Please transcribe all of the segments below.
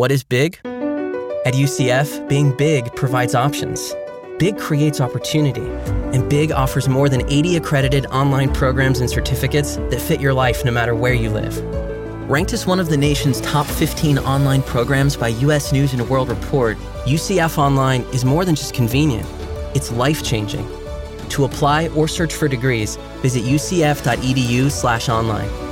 What is big? At UCF, being big provides options. Big creates opportunity, and Big offers more than 80 accredited online programs and certificates that fit your life no matter where you live. Ranked as one of the nation's top 15 online programs by US News and World Report, UCF Online is more than just convenient, it's life changing. To apply or search for degrees, visit ucf.edu/online.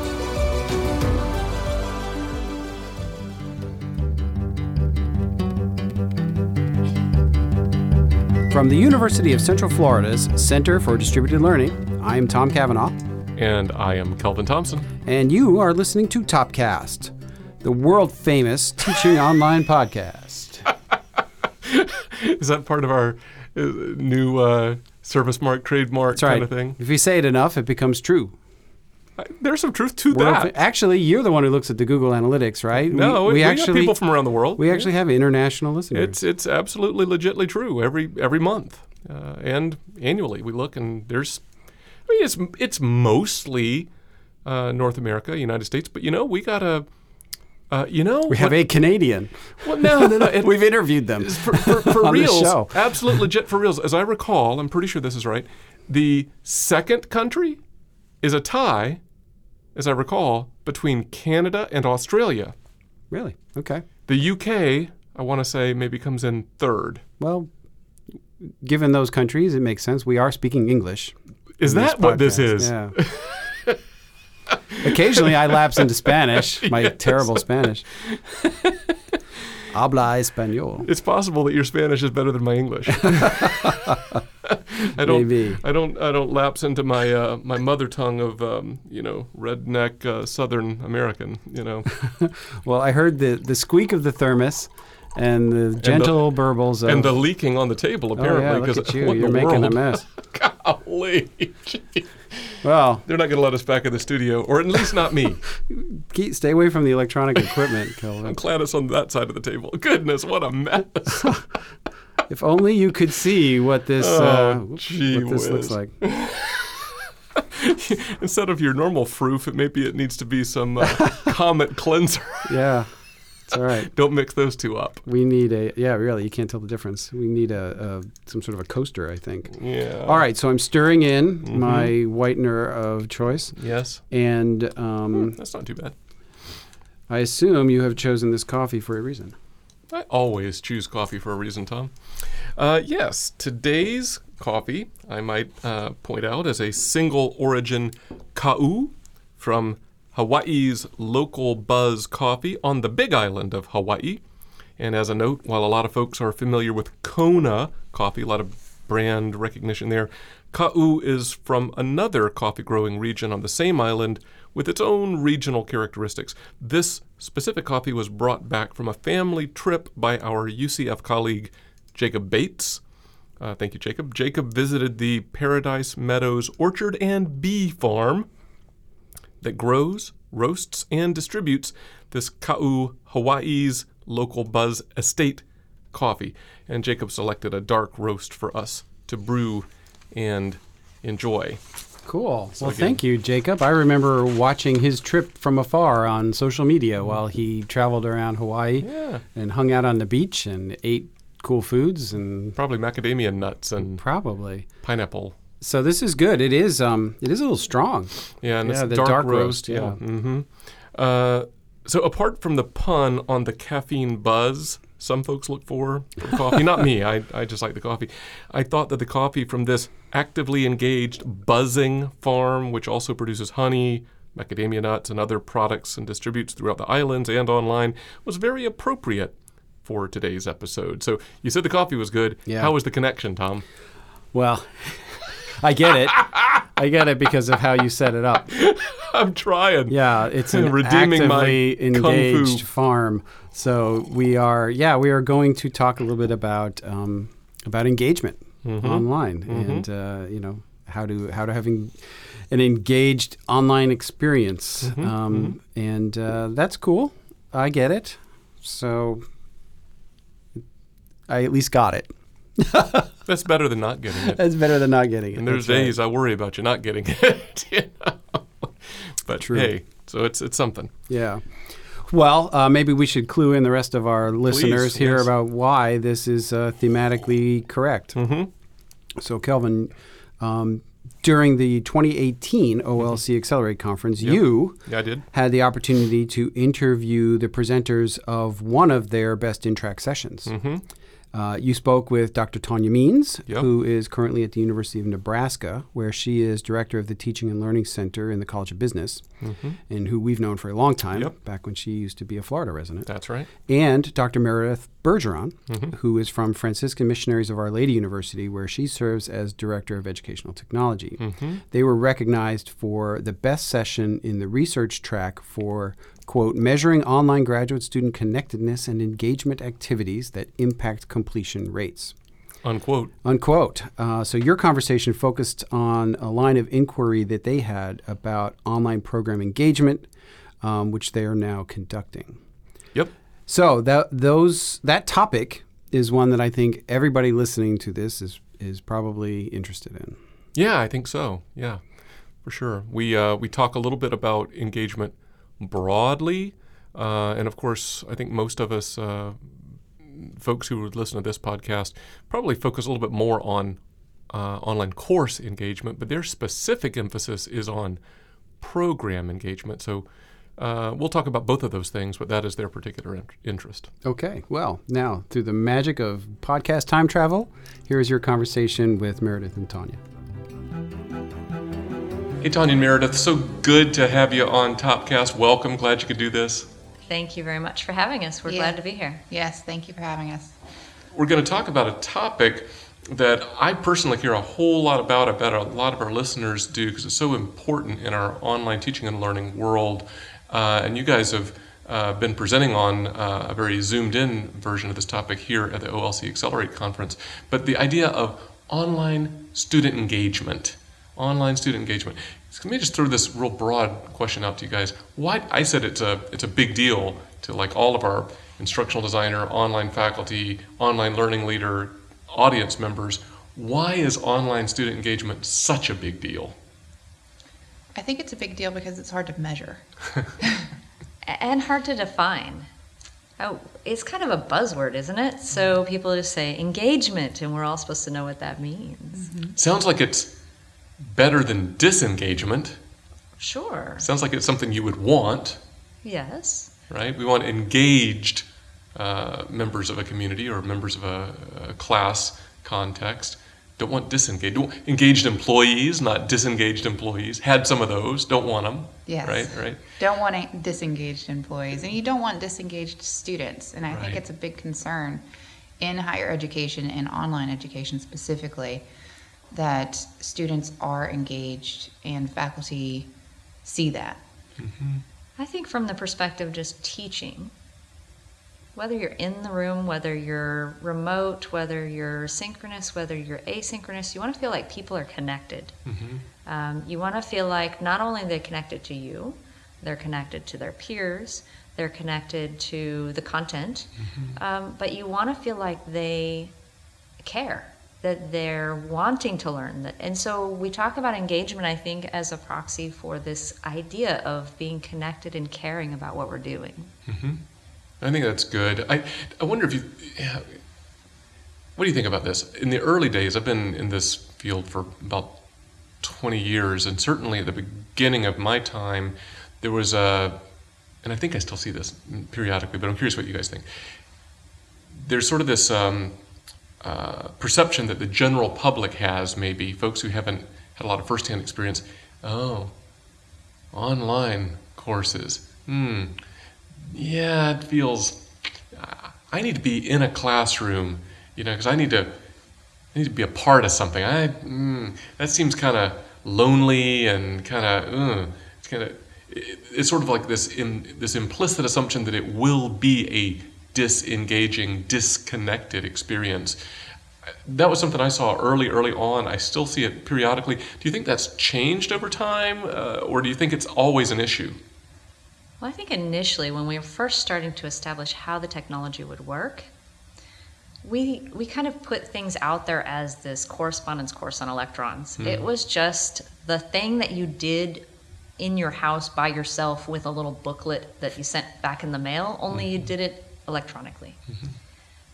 From the University of Central Florida's Center for Distributed Learning, I am Tom Cavanaugh, And I am Kelvin Thompson. and you are listening to Topcast, the world famous teaching online podcast. Is that part of our uh, new uh, service mark, trademark That's right. kind of thing? If you say it enough, it becomes true. There's some truth to World that. actually, you're the one who looks at the Google Analytics, right? no, we, we got people from around the world. we actually have international listeners. It's it's absolutely legitly true every every month uh, and annually we look and there's I mean it's it's mostly uh, North America, United States, but you know we got a uh, you know we have a Canadian. well, no no no it, We've interviewed them. for, for, for reals, show. absolute legit for reals. As I recall, I'm pretty sure this is right. The second country is a tie, as I recall, between Canada and Australia. Really? Okay. The UK, I want to say, maybe comes in third. Well, given those countries, it makes sense. We are speaking English. Is that what this is? Yeah. Occasionally, I lapse into Spanish. My terrible Spanish. Habla español. It's possible that your Spanish is better than my English. I don't. Maybe. I don't. I don't lapse into my uh, my mother tongue of um, you know redneck uh, Southern American. You know. Well, I heard the, the squeak of the thermos and the gentle burbles of. and the leaking on the table oh, apparently. because 'cause at you. what in You're the making a mess. Golly. Well, They're not going to let us back in the studio, or at least not me. keep, stay away from the electronic equipment, Kelvin. I'm glad it's on that side of the table. Goodness, what a mess. If only you could see what this, Oh, uh, what this looks like. Instead of your normal froof, it maybe it needs to be some uh, Comet cleanser. Yeah, it's all right. Don't mix those two up. We need a yeah, really. You can't tell the difference. We need a, a some sort of a coaster, I think. Yeah. All right, so I'm stirring in Mm-hmm. my whitener of choice, Yes. and um, That's not too bad. I assume you have chosen this coffee for a reason. I always choose coffee for a reason, Tom. Uh, yes, today's coffee, I might uh, point out, is a single origin ka'u from Hawaii's local buzz coffee on the big island of Hawaii. And as a note, while a lot of folks are familiar with Kona coffee, a lot of brand recognition there, Ka'u is from another coffee growing region on the same island with its own regional characteristics. This specific coffee was brought back from a family trip by our UCF colleague Jacob Bates. Uh, thank you, Jacob. Jacob visited the Paradise Meadows Orchard and Bee Farm that grows, roasts, and distributes this Ka'u Hawaii's local Buzz Estate coffee. And Jacob selected a dark roast for us to brew and enjoy. Cool. well, again- thank you, Jacob. I remember watching his trip from afar on social media mm-hmm. while he traveled around Hawaii Yeah. and hung out on the beach and ate cool foods and Probably macadamia nuts and probably. pineapple. So this is good. It is um it is a little strong. Yeah, and Yeah, it's the dark, dark roast, roast. yeah. hmm Uh, so apart from the pun on the caffeine buzz, some folks look for for coffee. Not me. I, I just like the coffee. I thought that the coffee from this actively engaged buzzing farm, which also produces honey, macadamia nuts, and other products and distributes throughout the islands and online, was very appropriate for today's episode. So you said the coffee was good. Yeah. How was the connection, Tom? Well, I get it. I get it because of how you set it up. I'm trying. Yeah, it's an Redeeming my actively kung engaged farm. So we are, yeah, we are going to talk a little bit about um, about engagement Mm-hmm. online, and uh, you know how to how to have en- an engaged online experience, Mm-hmm. um, and uh, that's cool. I get it. So I at least got it. That's better than not getting it. That's better than not getting it. And there's That's right. days I worry about you not getting it. you know? But True. hey, so it's it's something. Yeah. Well, uh, maybe we should clue in the rest of our listeners here yes. about why this is uh, thematically correct. Mm-hmm. So, Kelvin, um, during the 2018 OLC Accelerate Conference, you Yeah, I did. had the opportunity to interview the presenters of one of their best in track sessions. Mm-hmm. Uh, you spoke with Dr. Tanya Means, Yep. who is currently at the University of Nebraska, where she is director of the Teaching and Learning Center in the College of Business, and who we've known for a long time, Yep. back when she used to be a Florida resident. That's right. and Dr. Meredith Bergeron, Mm-hmm. who is from Franciscan Missionaries of Our Lady University, where she serves as Director of Educational Technology. Mm-hmm. They were recognized for the best session in the research track for, quote, measuring online graduate student connectedness and engagement activities that impact completion rates. Unquote. Unquote. Uh, so your conversation focused on a line of inquiry that they had about online program engagement, um, which they are now conducting. Yep. So that those that topic is one that I think everybody listening to this is is probably interested in. Yeah, I think so. Yeah, for sure. We uh, we talk a little bit about engagement broadly, uh, and of course, I think most of us, uh, folks who would listen to this podcast, probably focus a little bit more on uh, online course engagement, but their specific emphasis is on program engagement. So. Uh, we'll talk about both of those things, but that is their particular in- interest. Okay. Well, now through the magic of podcast time travel, here is your conversation with Meredith and Tanya. Hey, Tanya and Meredith, so good to have you on Topcast. Welcome. Glad you could do this. Thank you very much for having us. We're Yeah. glad to be here. Yes, thank you for having us. We're going to talk about a topic that I personally hear a whole lot about. I bet a lot of our listeners do because it's so important in our online teaching and learning world. Uh, and you guys have uh, been presenting on uh, a very zoomed in version of this topic here at the OLC Accelerate Conference. But the idea of online student engagement. Online student engagement. So let me just throw this real broad question out to you guys. Why I said it's a it's a big deal to like all of our instructional designer, online faculty, online learning leader, audience members. Why is online student engagement such a big deal? I think it's a big deal because it's hard to measure. And hard to define. Oh, it's kind of a buzzword, isn't it? So mm-hmm. people just say engagement, and we're all supposed to know what that means. Sounds like it's better than disengagement. Sure. Sounds like it's something you would want, Yes. right? We want engaged uh, members of a community or members of a, a class context. Don't want disengaged. Don't, engaged employees, not disengaged employees. Had some of those. Don't want them. Yes. Right. Right. Don't want disengaged employees, and you don't want disengaged students. And I Right. think it's a big concern in higher education and online education specifically that students are engaged and faculty see that. I think from the perspective of just teaching, whether you're in the room, whether you're remote, whether you're synchronous, whether you're asynchronous, you want to feel like people are connected. Um, you want to feel like not only they're connected to you, they're connected to their peers, they're connected to the content, um, but you want to feel like they care, that they're wanting to learn. And so we talk about engagement, I think, as a proxy for this idea of being connected and caring about what we're doing. I think that's good. I, I wonder if you, what do you think about this? In the early days, I've been in this field for about 20 years, and certainly at the beginning of my time, there was a, and I think I still see this periodically, but I'm curious what you guys think. There's sort of this um, uh, perception that the general public has, maybe folks who haven't had a lot of firsthand experience. Oh, online courses. Hmm yeah, it feels. I need to be in a classroom, you know, because I need to. I need to be a part of something. I mm, that seems kind of lonely and kind of. Uh, it's kind of. It, it's sort of like this in this implicit assumption that it will be a disengaging, disconnected experience. That was something I saw early, early on. I still see it periodically. Do you think that's changed over time, uh, or do you think it's always an issue? Well, I think initially, when we were first starting to establish how the technology would work, we we kind of put things out there as this correspondence course on electrons. It was just the thing that you did in your house by yourself with a little booklet that you sent back in the mail, only you did it electronically. Mm-hmm.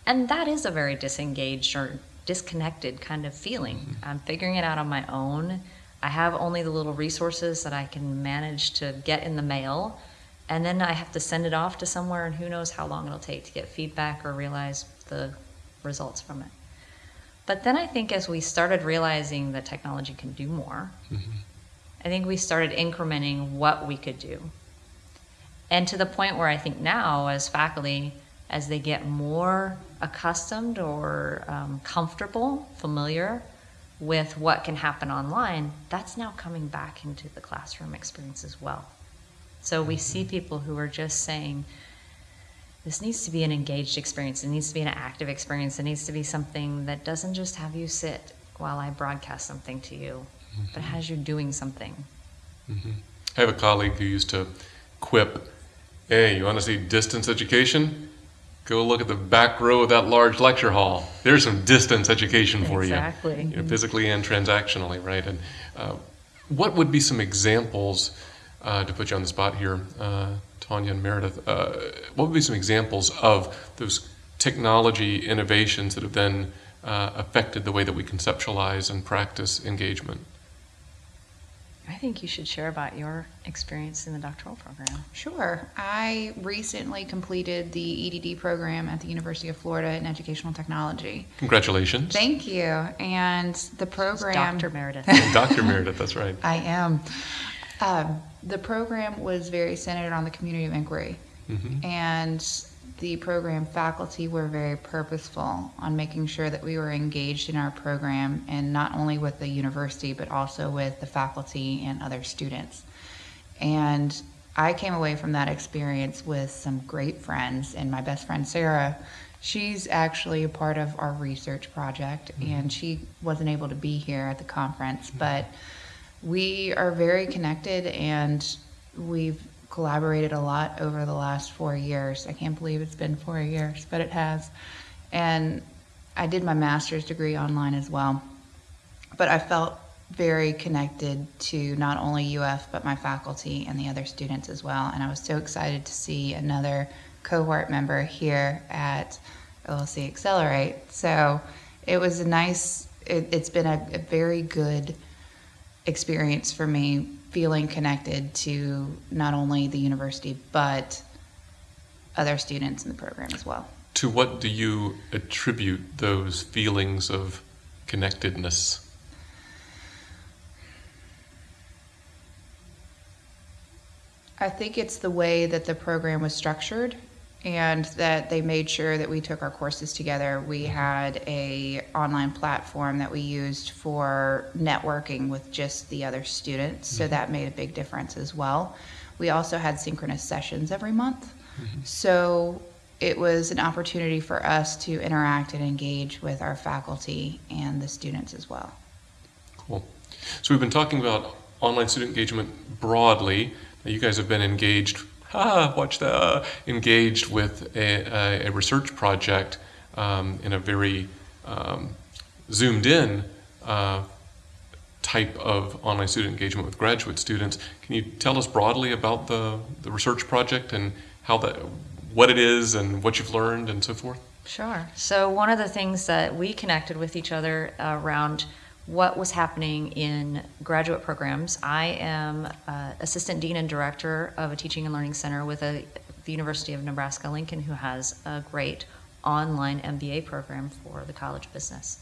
And that is a very disengaged or disconnected kind of feeling. Mm-hmm. I'm figuring it out on my own. I have only the little resources that I can manage to get in the mail. And then I have to send it off to somewhere, and who knows how long it'll take to get feedback or realize the results from it. But then I think as we started realizing that technology can do more, mm-hmm. I think we started incrementing what we could do. And to the point where I think now, as faculty, as they get more accustomed or um, comfortable, familiar with what can happen online, that's now coming back into the classroom experience as well. So we see mm-hmm. people who are just saying, this needs to be an engaged experience. It needs to be an active experience. It needs to be something that doesn't just have you sit while I broadcast something to you, but mm-hmm. has you doing something. Mm-hmm. I have a colleague who used to quip, "Hey, you want to see distance education? Go look at the back row of that large lecture hall. There's some distance education for Exactly. you, you know, physically and transactionally, right?" And uh, what would be some examples uh, to put you on the spot here, uh, Tanya and Meredith? Uh, what would be some examples of those technology innovations that have then uh, affected the way that we conceptualize and practice engagement? I think you should share about your experience in the doctoral program. Sure. I recently completed the EDD program at the University of Florida in educational technology. Congratulations. Thank you. And the program. Dr. Meredith. Dr. Meredith, that's right. I am. Um, the program was very centered on the community of inquiry. And the program faculty were very purposeful on making sure that we were engaged in our program and not only with the university but also with the faculty and other students. And I came away from that experience with some great friends, and my best friend Sarah, she's actually a part of our research project, mm-hmm. and she wasn't able to be here at the conference, but we are very connected and we've collaborated a lot over the last four years. I can't believe it's been four years, but it has. And I did my master's degree online as well. But I felt very connected to not only UF, but my faculty and the other students as well. And I was so excited to see another cohort member here at OLC Accelerate. So it was a nice, it, it's been a, a very good experience for me feeling connected to not only the university but other students in the program as well. To what do you attribute those feelings of connectedness? I think it's the way that the program was structured and that they made sure that we took our courses together. We mm-hmm. had a online platform that we used for networking with just the other students, so mm-hmm. that made a big difference as well. We also had synchronous sessions every month. Mm-hmm. So it was an opportunity for us to interact and engage with our faculty and the students as well. Cool. So we've been talking about online student engagement broadly. Now you guys have been engaged. Ah, watch that. engaged with a, a, a research project um, in a very um, zoomed in uh, type of online student engagement with graduate students. Can you tell us broadly about the, the research project and how that, what it is and what you've learned and so forth? Sure. So, one of the things that we connected with each other around what was happening in graduate programs, I am uh, assistant dean and director of a teaching and learning center with a, the University of Nebraska Lincoln, who has a great online MBA program for the College Business.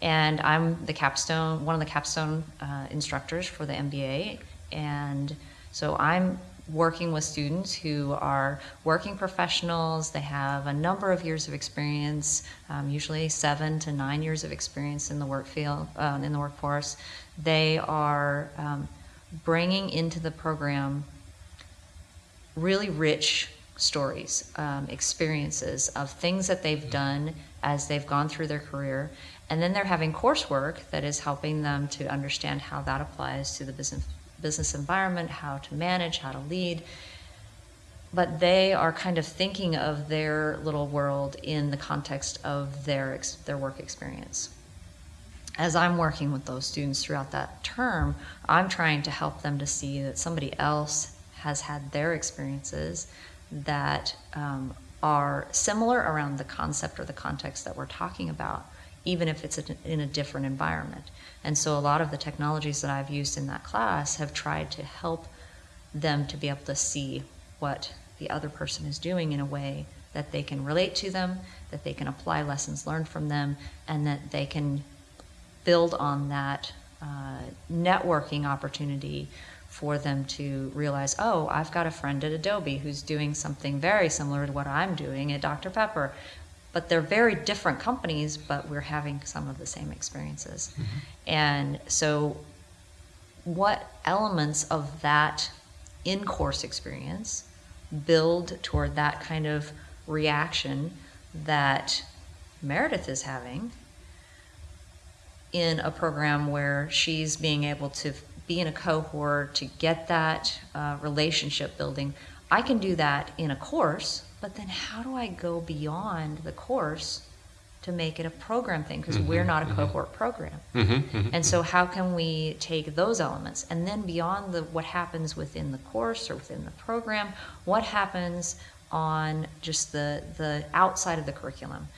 And I'm the capstone, one of the capstone uh, instructors for the MBA. And so I'm working with students who are working professionals. They have a number of years of experience, um, usually seven to nine years of experience in the work field, uh, in the workforce. They are um, bringing into the program really rich stories, um, experiences of things that they've done as they've gone through their career. And then they're having coursework that is helping them to understand how that applies to the business business environment, how to manage, how to lead. But they are kind of thinking of their little world in the context of their their work experience. as I'm working with those students throughout that term, I'm trying to help them to see that somebody else has had their experiences that um, are similar around the concept or the context that we're talking about, even if it's in a different environment. And so a lot of the technologies that I've used in that class have tried to help them to be able to see what the other person is doing in a way that they can relate to them, that they can apply lessons learned from them, and that they can build on that uh, networking opportunity for them to realize, oh, I've got a friend at Adobe who's doing something very similar to what I'm doing at Dr. Pepper. But they're very different companies, but we're having some of the same experiences. Mm-hmm. And so, what elements of that in course experience build toward that kind of reaction that Meredith is having in a program where she's being able to be in a cohort to get that uh, relationship building. I can do that in a course, but then how do I go beyond the course to make it a program thing? Because mm-hmm, we're not a mm-hmm. cohort program. Mm-hmm, mm-hmm, and so, how can we take those elements and then beyond the what happens within the course or within the program, what happens on just the the outside of the curriculum?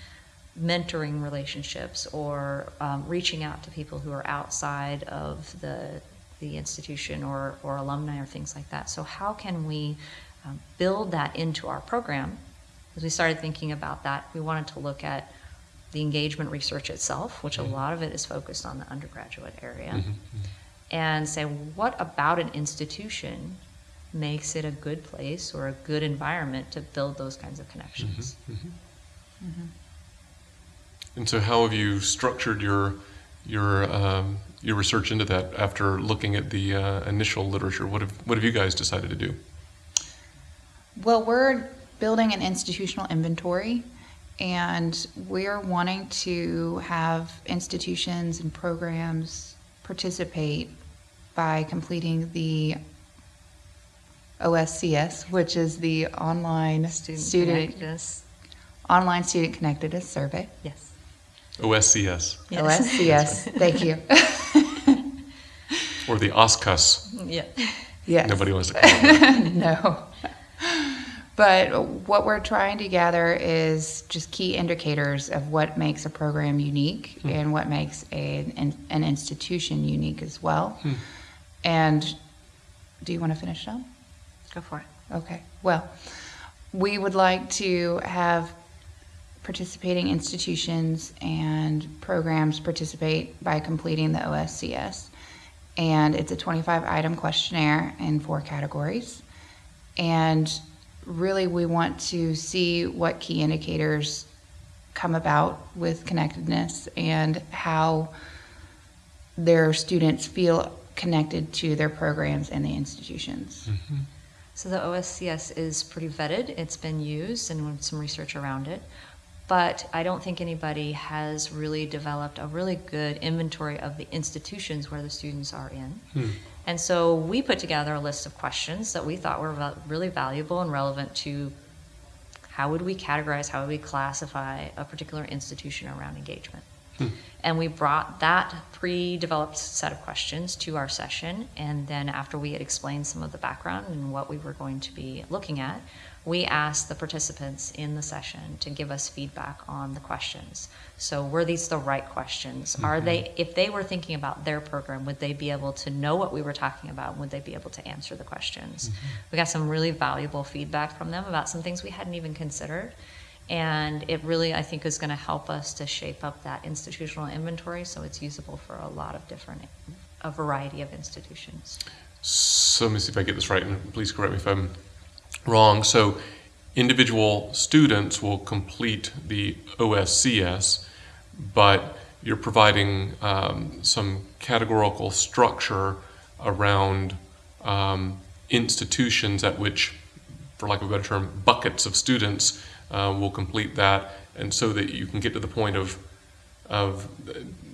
mentoring relationships or um, reaching out to people who are outside of the the institution or, or alumni or things like that. So how can we um, build that into our program? As we started thinking about that, we wanted to look at the engagement research itself, which mm-hmm. a lot of it is focused on the undergraduate area, mm-hmm. mm-hmm. and say what about an institution makes it a good place or a good environment to build those kinds of connections. Mm-hmm. mm-hmm. mm-hmm. And so, how have you structured your your um, your research into that after looking at the uh, initial literature? What have what have you guys decided to do? Well, we're building an institutional inventory, and we're wanting to have institutions and programs participate by completing the OSCS, which is the online student, student online student connectedness survey. Yes. OSCS. Yes. OSCS. Thank you. or the OSCUS. Yeah. Yes. Nobody wants to call it no. But what we're trying to gather is just key indicators of what makes a program unique hmm. and what makes a, an, an, institution unique as well. Hmm. And do you want to finish up? Go for it. Okay. Well, we would like to have participating institutions and programs participate by completing the OSCS. And it's a 25 item questionnaire in four categories. And really, we want to see what key indicators come about with connectedness and how their students feel connected to their programs and the institutions. Mm-hmm. So the OSCS is pretty vetted. It's been used and some research around it but I don't think anybody has really developed a really good inventory of the institutions where the students are in. Hmm. And so we put together a list of questions that we thought were really valuable and relevant to how would we categorize, how would we classify a particular institution around engagement. Hmm. And we brought that pre developed set of questions to our session. And then, after we had explained some of the background and what we were going to be looking at, we asked the participants in the session to give us feedback on the questions. So, were these the right questions? Mm-hmm. Are they, if they were thinking about their program, would they be able to know what we were talking about? Would they be able to answer the questions? Mm-hmm. We got some really valuable feedback from them about some things we hadn't even considered. And it really, I think, is going to help us to shape up that institutional inventory so it's usable for a lot of different, a variety of institutions. So, let me see if I get this right, and please correct me if I'm wrong. So individual students will complete the OSCS, but you're providing um, some categorical structure around um, institutions at which, for lack of a better term, buckets of students uh, will complete that, and so that you can get to the point of of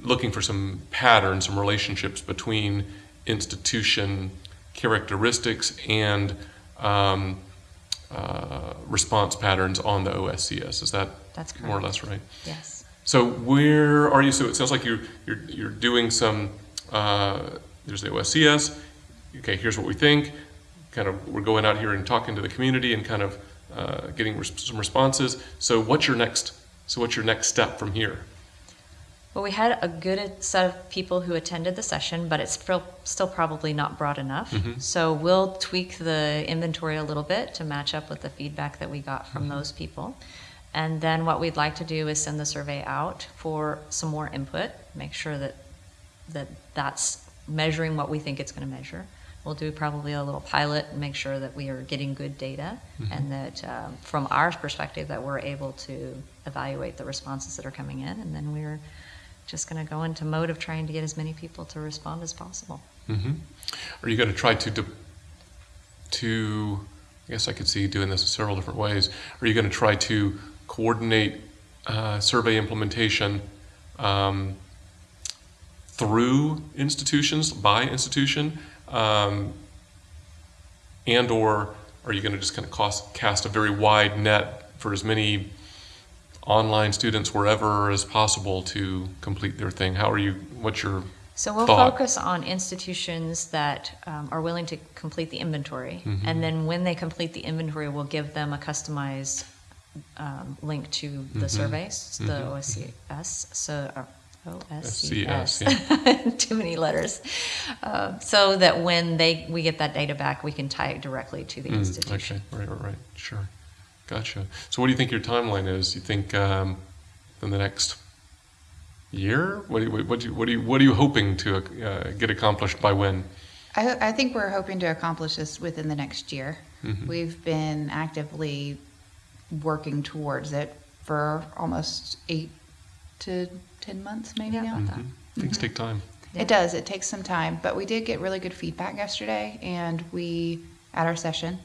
looking for some patterns, some relationships between institution characteristics and um, uh, response patterns on the OSCS. Is that That's more or less right? Yes. So where are you? So it sounds like you're you're, you're doing some. Uh, there's the OSCS. Okay, here's what we think. Kind of, we're going out here and talking to the community and kind of uh, getting res- some responses. So what's your next? So what's your next step from here? Well, we had a good set of people who attended the session, but it's still, still probably not broad enough. Mm-hmm. So we'll tweak the inventory a little bit to match up with the feedback that we got from mm-hmm. those people. And then what we'd like to do is send the survey out for some more input, make sure that, that that's measuring what we think it's going to measure. We'll do probably a little pilot and make sure that we are getting good data mm-hmm. and that um, from our perspective that we're able to evaluate the responses that are coming in and then we're just going to go into mode of trying to get as many people to respond as possible. hmm Are you going to try to, de- to, I guess I could see you doing this in several different ways. Are you going to try to coordinate uh, survey implementation um, through institutions, by institution, um, and or are you going to just kind of cost, cast a very wide net for as many online students wherever as possible to complete their thing? How are you? What's your So we'll thought? focus on institutions that um, are willing to complete the inventory. Mm-hmm. And then when they complete the inventory, we'll give them a customized um, link to Mm-hmm. the surveys, the OSCS, so, uh, SCS, OSCS. Too many letters. Uh, So that when they, we get that data back, we can tie it directly to the Mm, institution. Okay, right, right, right. Sure. Gotcha. So, what do you think your timeline is? You think um, in the next year? What, do you, what, do you, what, do you, what are you hoping to uh, get accomplished by when? I, I think we're hoping to accomplish this within the next year. We've been actively working towards it for almost eight to 10 months, maybe Yeah, now. about that. Things take time. Yeah. It does. It takes some time, but we did get really good feedback yesterday, and we at our session,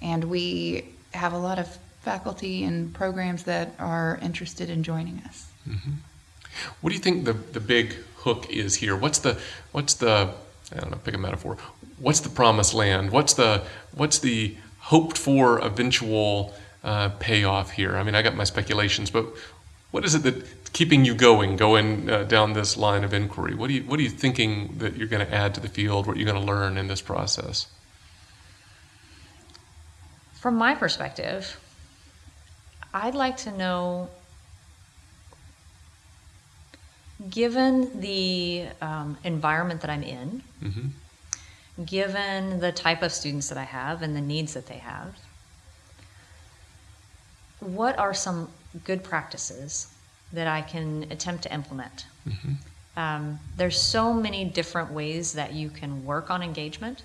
and we have a lot of faculty and programs that are interested in joining us. What do you think the, the big hook is here? What's the what's the I don't know, pick a metaphor. What's the promised land? What's the what's the hoped for eventual uh, payoff here? I mean, I got my speculations, but what is it that keeping you going, going uh, down this line of inquiry? What do you what are you thinking that you're going to add to the field? What you're going to learn in this process? From my perspective, I'd like to know, given the um, environment that I'm in, hmm given the type of students that I have and the needs that they have, what are some good practices that I can attempt to implement? Um, there's so many different ways that you can work on engagement.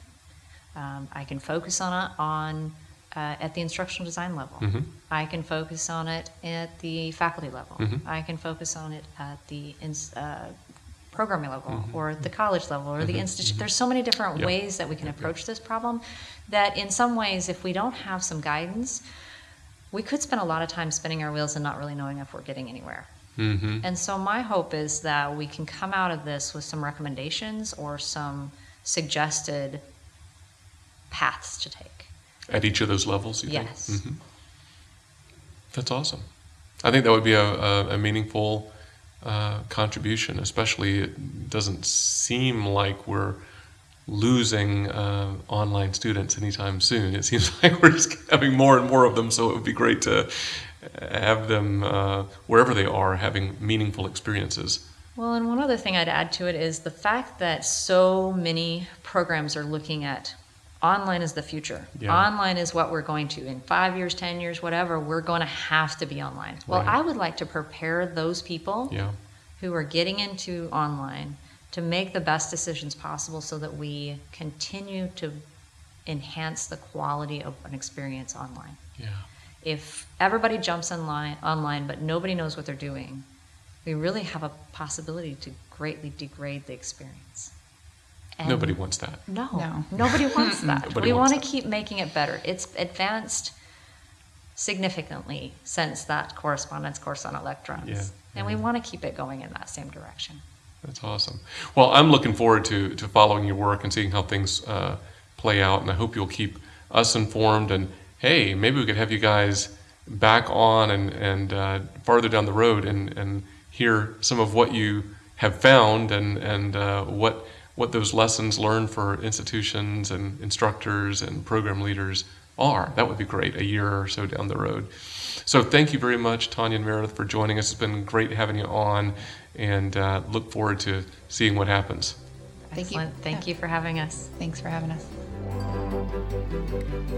Um, I can focus on it on uh, at the instructional design level. Mhm. I can focus on it at the faculty level. Mhm. I can focus on it at the ins- uh, programming level or the college level or the institute. There's so many different Yep. ways that we can approach this problem that in some ways, if we don't have some guidance, we could spend a lot of time spinning our wheels and not really knowing if we're getting anywhere. hmm And so my hope is that we can come out of this with some recommendations or some suggested paths to take. At each of those levels, you Yes. think? hmm That's awesome. I think that would be a, a, a meaningful uh, contribution, especially it doesn't seem like we're losing uh, online students anytime soon. It seems like we're just having more and more of them, so it would be great to have them, uh, wherever they are, having meaningful experiences. Well, and one other thing I'd add to it is the fact that so many programs are looking at online is the future. Yeah. Online is what we're going to. In five years, 10 years, whatever, we're going to have to be online. Well, Right. I would like to prepare those people Yeah. who are getting into online to make the best decisions possible so that we continue to enhance the quality of an experience online. Yeah. If everybody jumps online, online but nobody knows what they're doing, we really have a possibility to greatly degrade the experience. And Nobody wants that. No, No. nobody wants that. Nobody we wants want to keep making it better. It's advanced significantly since that correspondence course on electrons. Yeah, And we want to keep it going in that same direction. That's awesome. Well, I'm looking forward to, to following your work and seeing how things uh, play out, and I hope you'll keep us informed. And hey, maybe we could have you guys back on and, and uh, farther down the road and, and hear some of what you have found and and uh, what what those lessons learned for institutions and instructors and program leaders are. That would be great a year or so down the road. So thank you very much, Tanya and Meredith, for joining us. It's been great having you on, and uh, look forward to seeing what happens. Thank Excellent. you. Thank you for having us. Thanks for having us.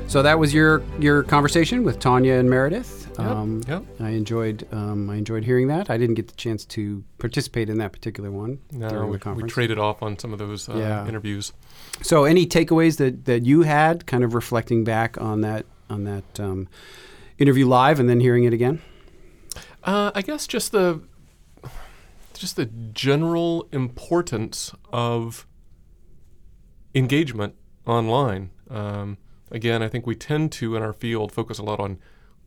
So that was your your conversation with Tanya and Meredith. Um, yep. I enjoyed um, I enjoyed hearing that. I didn't get the chance to participate in that particular one No, during we, the we traded off on some of those uh, Yeah. interviews. so, any takeaways that, that you had, kind of reflecting back on that on that um, interview live and then hearing it again? Uh, I guess just the just the general importance of engagement online. Um, again, I think we tend to in our field focus a lot on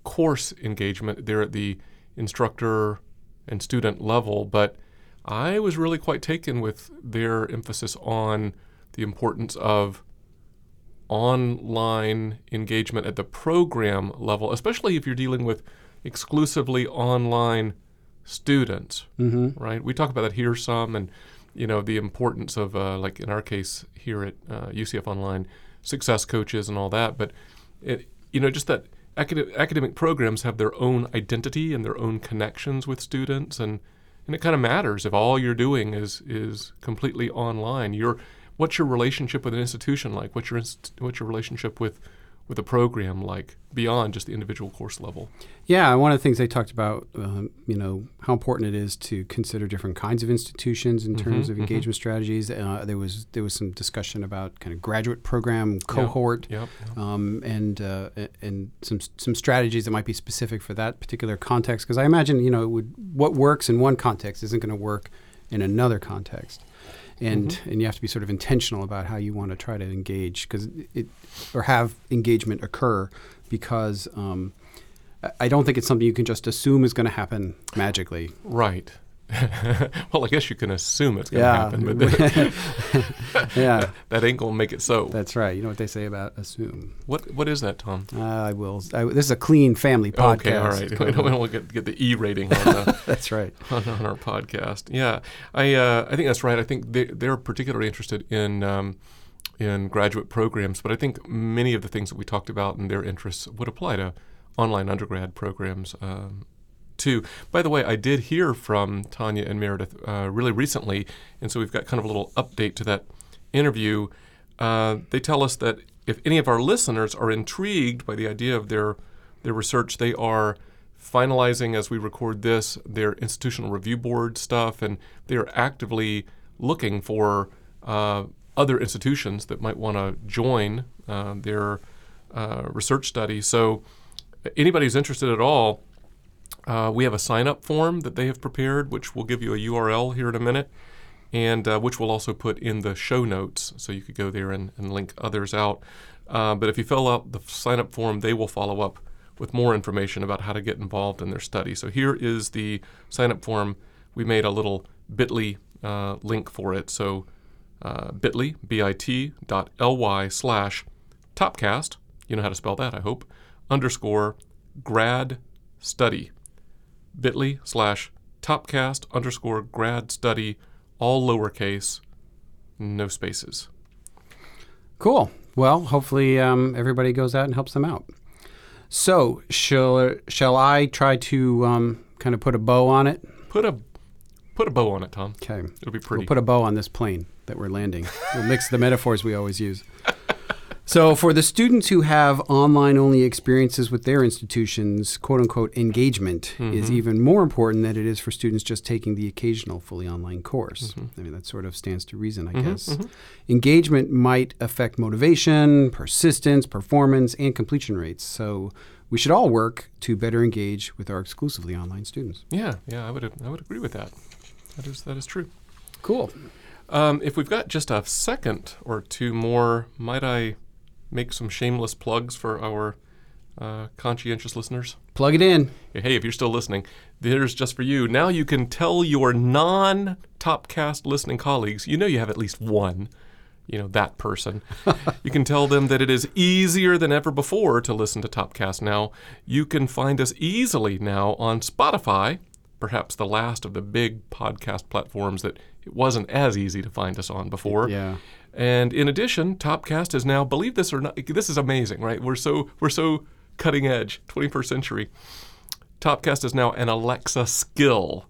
course engagement there at the instructor and student level, but I was really quite taken with their emphasis on the importance of online engagement at the program level, especially if you're dealing with exclusively online students, Mm-hmm. right? We talk about that here some, and you know the importance of, uh, like in our case here at uh, UCF Online, success coaches and all that. But it, you know, just that acad- academic programs have their own identity and their own connections with students, and and it kind of matters if all you're doing is is completely online. You're what's your relationship with an institution like? What's your inst- what's your relationship with with a program like beyond just the individual course level? Yeah, one of the things they talked about, um, you know, how important it is to consider different kinds of institutions in terms Mhm, of mhm. engagement strategies. Uh, there was there was some discussion about kind of graduate program cohort. Yep. yep. um, and uh, and some some strategies that might be specific for that particular context. Because I imagine you know it would what works in one context isn't going to work in another context, and and you have to be sort of intentional about how you want to try to engage because it or have engagement occur because. Um, I- I don't think it's something you can just assume is going to happen magically. Right. well, I guess you can assume it's going to Yeah. happen, but Yeah, that ain't going to make it so. that's right. You know what they say about assume. What What is that, Tom? I will. I, this is a clean family podcast. Okay, all right. We don't, don't get, get the E rating on, the, That's right. on, on our podcast. Yeah, I uh, I think that's right. I think they, they're particularly interested in um, in graduate programs, but I think many of the things that we talked about and their interests would apply to online undergrad programs um, too. By the way, I did hear from Tanya and Meredith uh, really recently, and so we've got kind of a little update to that interview. Uh, they tell us that if any of our listeners are intrigued by the idea of their their research, they are finalizing as we record this their institutional review board stuff, and they are actively looking for uh, other institutions that might want to join uh, their uh, research study. So, anybody who's interested at all, uh, we have a sign up form that they have prepared, which we'll give you a URL here in a minute, and uh, which we'll also put in the show notes so you could go there and, and link others out. Uh, but if you fill out the sign up form, they will follow up with more information about how to get involved in their study. So here is the sign up form. We made a little bit.ly uh, link for it. So uh, bit.ly, B-I-T dot L-Y slash topcast, you know how to spell that, I hope, underscore grad study. bit.ly slash topcast underscore grad study, all lowercase, no spaces. Cool. Well, hopefully um, everybody goes out and helps them out. So, shall shall I try to um, kind of put a bow on it? Put a put a bow on it, Tom. Okay. It'll be pretty. We'll put a bow on this plane that we're landing. We'll mix the metaphors we always use. So, for the students who have online only experiences with their institutions, quote unquote, engagement is mm-hmm. even more important than it is for students just taking the occasional fully online course. Mm-hmm. I mean, that sort of stands to reason, I mm-hmm. guess. Engagement might affect motivation, persistence, performance, and completion rates. So, we should all work to better engage with our exclusively online students. yeah, yeah, I would I would agree with that. That is that is true. Cool. Um, if we've got just a second or two more, might I make some shameless plugs for our uh, conscientious listeners? Plug it in. Hey, if you're still listening, there's just for you. Now you can tell your non Topcast listening colleagues, you know you have at least one, you know, that person. you can tell them that it is easier than ever before to listen to Topcast now. You can find us easily now on Spotify, perhaps the last of the big podcast platforms that it wasn't as easy to find us on before. Yeah. And in addition, Topcast is now, believe this or not, this is amazing, right? We're so we're so cutting edge, 21st century. Topcast is now an Alexa skill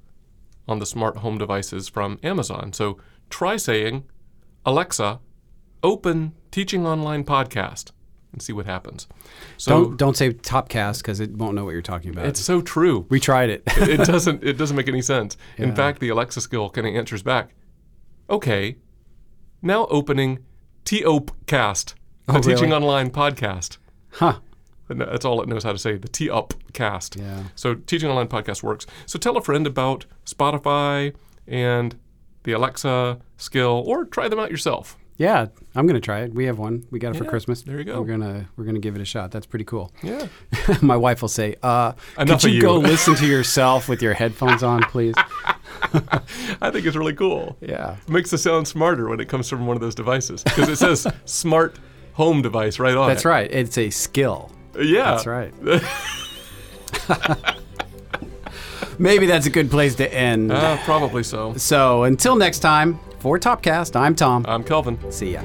on the smart home devices from Amazon. So try saying, Alexa, open Teaching Online podcast and see what happens. So Don't don't say Topcast because it won't know what you're talking about. it's so true. we tried it. it doesn't it doesn't make any sense. In fact, the Alexa skill kind of answers back. Okay, now opening T-Opcast, the Oh, Teaching really? Online podcast. huh. That's all it knows how to say. The T-Upcast. Yeah. So Teaching Online podcast works. So tell a friend about Spotify and the Alexa skill, or try them out yourself. Yeah, I'm gonna try it. We have one. We got it for Christmas. there you go. We're gonna we're gonna give it a shot. That's pretty cool. Yeah. My wife will say, uh, "Could you, you." go listen to yourself with your headphones on, please?" I think it's really cool. Yeah. It makes it sound smarter when it comes from one of those devices because it says smart home device right on That's it. right. It's a skill. Yeah. That's right. Maybe that's a good place to end. Uh, probably so. so until next time, for Topcast, I'm Tom. I'm Kelvin. See ya.